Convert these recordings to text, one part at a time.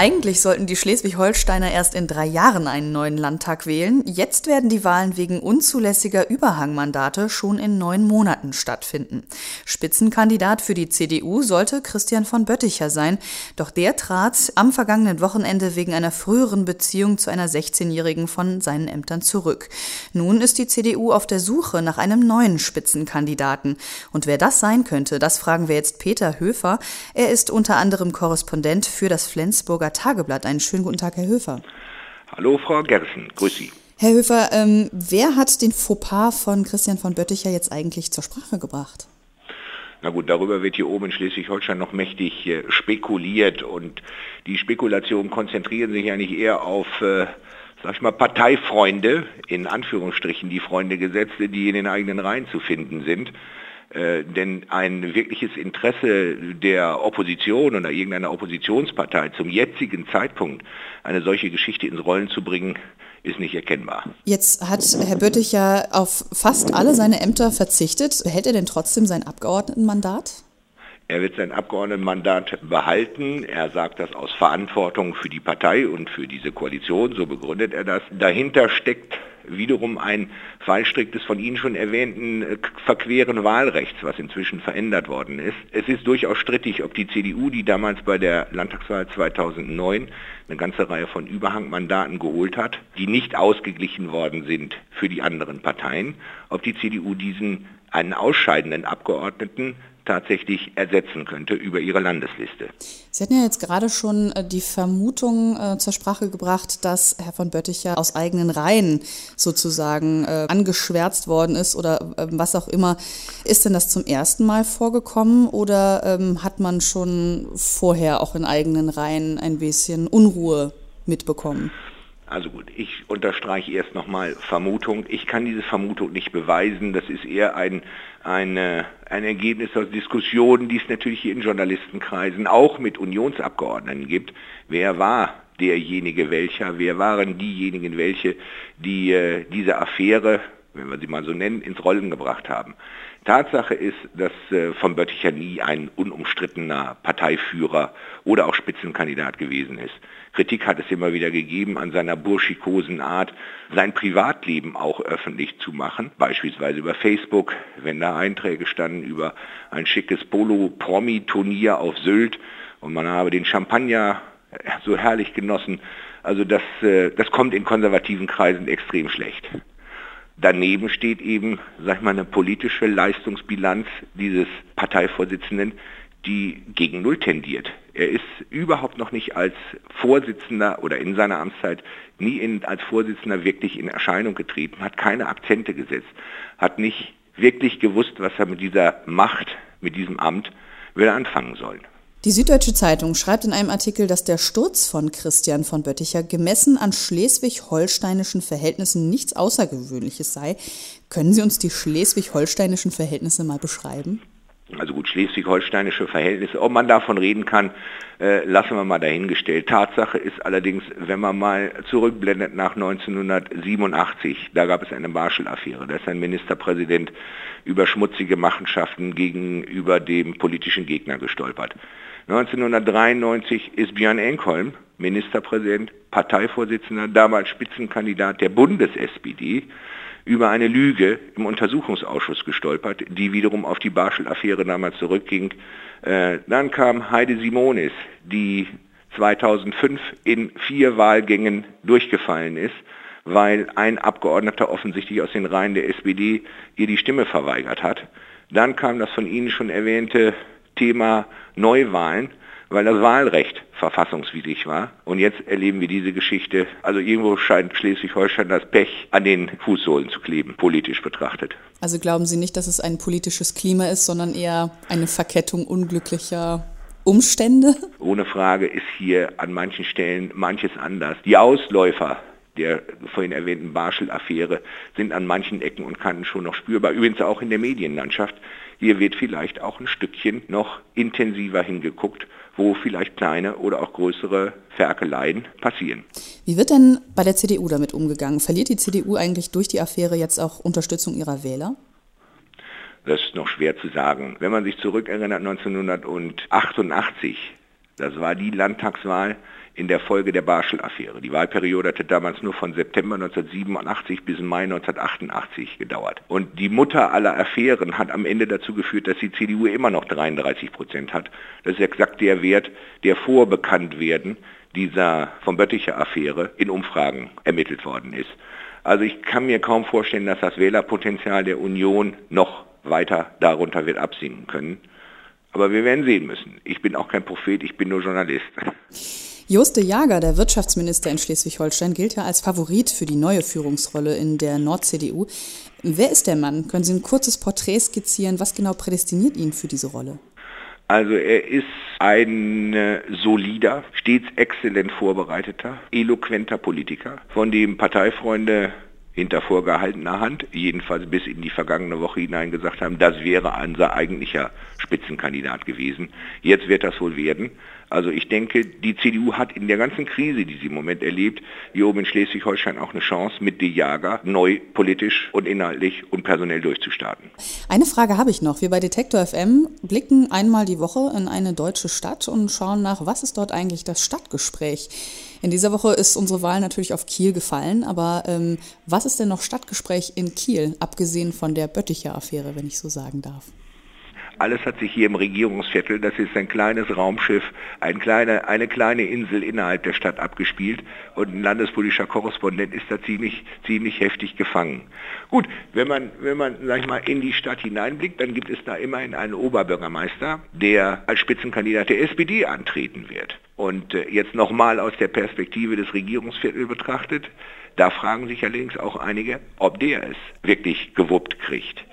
Eigentlich sollten die Schleswig-Holsteiner erst in drei Jahren einen neuen Landtag wählen. Jetzt werden die Wahlen wegen unzulässiger Überhangmandate schon in neun Monaten stattfinden. Spitzenkandidat für die CDU sollte Christian von Bötticher sein, doch der trat am vergangenen Wochenende wegen einer früheren Beziehung zu einer 16-Jährigen von seinen Ämtern zurück. Nun ist die CDU auf der Suche nach einem neuen Spitzenkandidaten. Und wer das sein könnte, das fragen wir jetzt Peter Höfer. Er ist unter anderem Korrespondent für das Flensburger Hamburger Tageblatt. Einen schönen guten Tag, Herr Höfer. Hallo, Frau Gersen. Grüß Sie. Herr Höfer, ähm, wer hat den Fauxpas von Christian von Bötticher jetzt eigentlich zur Sprache gebracht? Na gut, darüber wird hier oben in Schleswig-Holstein noch mächtig äh, spekuliert und die Spekulationen konzentrieren sich eigentlich eher auf, äh, sag ich mal, Parteifreunde, in Anführungsstrichen die Freunde Gesetze, die in den eigenen Reihen zu finden sind. Äh, denn ein wirkliches Interesse der Opposition oder irgendeiner Oppositionspartei zum jetzigen Zeitpunkt eine solche Geschichte ins Rollen zu bringen, ist nicht erkennbar. Jetzt hat Herr Böttich ja auf fast alle seine Ämter verzichtet. Behält er denn trotzdem sein Abgeordnetenmandat? Er wird sein Abgeordnetenmandat behalten. Er sagt das aus Verantwortung für die Partei und für diese Koalition, so begründet er das. Dahinter steckt wiederum ein Fallstrick des von Ihnen schon erwähnten äh, verqueren Wahlrechts, was inzwischen verändert worden ist. Es ist durchaus strittig, ob die CDU, die damals bei der Landtagswahl 2009 eine ganze Reihe von Überhangmandaten geholt hat, die nicht ausgeglichen worden sind für die anderen Parteien, ob die CDU diesen einen ausscheidenden Abgeordneten tatsächlich ersetzen könnte über ihre Landesliste. Sie hatten ja jetzt gerade schon äh, die Vermutung äh, zur Sprache gebracht, dass Herr von Bötticher aus eigenen Reihen sozusagen äh, angeschwärzt worden ist oder äh, was auch immer. Ist denn das zum ersten Mal vorgekommen oder ähm, hat man schon vorher auch in eigenen Reihen ein bisschen Unruhe mitbekommen? Also gut, ich unterstreiche erst nochmal Vermutung. Ich kann diese Vermutung nicht beweisen. Das ist eher ein, eine, ein Ergebnis aus Diskussionen, die es natürlich hier in Journalistenkreisen auch mit Unionsabgeordneten gibt. Wer war derjenige welcher? Wer waren diejenigen welche, die äh, diese Affäre, wenn wir sie mal so nennen, ins Rollen gebracht haben? Tatsache ist, dass äh, von Bötticher nie ein unumstrittener Parteiführer oder auch Spitzenkandidat gewesen ist. Kritik hat es immer wieder gegeben an seiner burschikosen Art, sein Privatleben auch öffentlich zu machen, beispielsweise über Facebook, wenn da Einträge standen über ein schickes Polo-Promi-Turnier auf Sylt und man habe den Champagner so herrlich genossen. Also das, äh, das kommt in konservativen Kreisen extrem schlecht. Daneben steht eben, sag ich mal, eine politische Leistungsbilanz dieses Parteivorsitzenden, die gegen Null tendiert. Er ist überhaupt noch nicht als Vorsitzender oder in seiner Amtszeit nie in, als Vorsitzender wirklich in Erscheinung getreten, hat keine Akzente gesetzt, hat nicht wirklich gewusst, was er mit dieser Macht, mit diesem Amt will anfangen soll. Die Süddeutsche Zeitung schreibt in einem Artikel, dass der Sturz von Christian von Bötticher gemessen an schleswig-holsteinischen Verhältnissen nichts Außergewöhnliches sei. Können Sie uns die schleswig-holsteinischen Verhältnisse mal beschreiben? Also gut, schleswig-holsteinische Verhältnisse, ob man davon reden kann, äh, lassen wir mal dahingestellt. Tatsache ist allerdings, wenn man mal zurückblendet nach 1987, da gab es eine Marshall-Affäre, da ist ein Ministerpräsident über schmutzige Machenschaften gegenüber dem politischen Gegner gestolpert. 1993 ist Björn Enkholm Ministerpräsident, Parteivorsitzender, damals Spitzenkandidat der Bundes-SPD, über eine Lüge im Untersuchungsausschuss gestolpert, die wiederum auf die Barschel-Affäre damals zurückging. Äh, dann kam Heide Simonis, die 2005 in vier Wahlgängen durchgefallen ist, weil ein Abgeordneter offensichtlich aus den Reihen der SPD ihr die Stimme verweigert hat. Dann kam das von Ihnen schon erwähnte Thema Neuwahlen, weil das Wahlrecht verfassungswidrig war. Und jetzt erleben wir diese Geschichte. Also irgendwo scheint Schleswig-Holstein das Pech an den Fußsohlen zu kleben, politisch betrachtet. Also glauben Sie nicht, dass es ein politisches Klima ist, sondern eher eine Verkettung unglücklicher Umstände? Ohne Frage ist hier an manchen Stellen manches anders. Die Ausläufer der vorhin erwähnten Barschel-Affäre sind an manchen Ecken und Kanten schon noch spürbar. Übrigens auch in der Medienlandschaft. Hier wird vielleicht auch ein Stückchen noch intensiver hingeguckt, wo vielleicht kleine oder auch größere Ferkeleien passieren. Wie wird denn bei der CDU damit umgegangen? Verliert die CDU eigentlich durch die Affäre jetzt auch Unterstützung ihrer Wähler? Das ist noch schwer zu sagen. Wenn man sich zurückerinnert, 1988, das war die Landtagswahl in der Folge der Barschel-Affäre. Die Wahlperiode hatte damals nur von September 1987 bis Mai 1988 gedauert. Und die Mutter aller Affären hat am Ende dazu geführt, dass die CDU immer noch 33 Prozent hat. Das ist exakt der Wert, der vor Bekanntwerden dieser von Bötticher Affäre in Umfragen ermittelt worden ist. Also ich kann mir kaum vorstellen, dass das Wählerpotenzial der Union noch weiter darunter wird absinken können. Aber wir werden sehen müssen. Ich bin auch kein Prophet, ich bin nur Journalist. Joste Jager, der Wirtschaftsminister in Schleswig-Holstein, gilt ja als Favorit für die neue Führungsrolle in der Nord-CDU. Wer ist der Mann? Können Sie ein kurzes Porträt skizzieren? Was genau prädestiniert ihn für diese Rolle? Also er ist ein äh, solider, stets exzellent vorbereiteter, eloquenter Politiker, von dem Parteifreunde hinter vorgehaltener Hand, jedenfalls bis in die vergangene Woche hinein gesagt haben, das wäre unser eigentlicher Spitzenkandidat gewesen. Jetzt wird das wohl werden. Also ich denke, die CDU hat in der ganzen Krise, die sie im Moment erlebt, hier oben in Schleswig-Holstein auch eine Chance, mit De Jager neu politisch und inhaltlich und personell durchzustarten. Eine Frage habe ich noch. Wir bei Detektor FM blicken einmal die Woche in eine deutsche Stadt und schauen nach, was ist dort eigentlich das Stadtgespräch. In dieser Woche ist unsere Wahl natürlich auf Kiel gefallen, aber ähm, was ist denn noch Stadtgespräch in Kiel, abgesehen von der Bötticher Affäre, wenn ich so sagen darf? Alles hat sich hier im Regierungsviertel, das ist ein kleines Raumschiff, ein kleine, eine kleine Insel innerhalb der Stadt abgespielt und ein landespolitischer Korrespondent ist da ziemlich, ziemlich heftig gefangen. Gut, wenn man, wenn man, sag ich mal, in die Stadt hineinblickt, dann gibt es da immerhin einen Oberbürgermeister, der als Spitzenkandidat der SPD antreten wird. Und äh, jetzt nochmal aus der Perspektive des Regierungsviertels betrachtet, da fragen sich allerdings auch einige, ob der es wirklich gewuppt kriegt.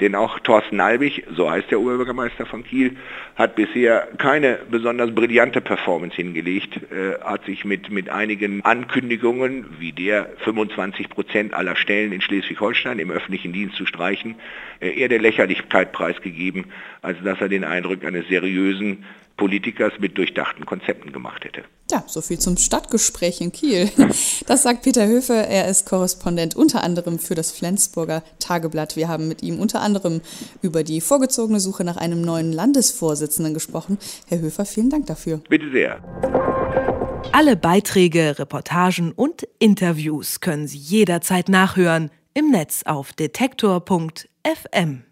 Denn auch Thorsten Albig, so heißt der Oberbürgermeister von Kiel, hat bisher keine besonders brillante Performance hingelegt, äh, hat sich mit, mit einigen Ankündigungen, wie der 25 Prozent aller Stellen in Schleswig-Holstein im öffentlichen Dienst zu streichen, äh, eher der Lächerlichkeit preisgegeben, als dass er den Eindruck eines seriösen Politikers mit durchdachten Konzepten gemacht hätte. Ja, so viel zum Stadtgespräch in Kiel. Das sagt Peter Höfe. Er ist Korrespondent unter anderem für das Flensburger Tageblatt. Wir haben mit ihm unter anderem über die vorgezogene Suche nach einem neuen Landesvorsitzenden gesprochen. Herr Höfer, vielen Dank dafür. Bitte sehr. Alle Beiträge, Reportagen und Interviews können Sie jederzeit nachhören im Netz auf detektor.fm.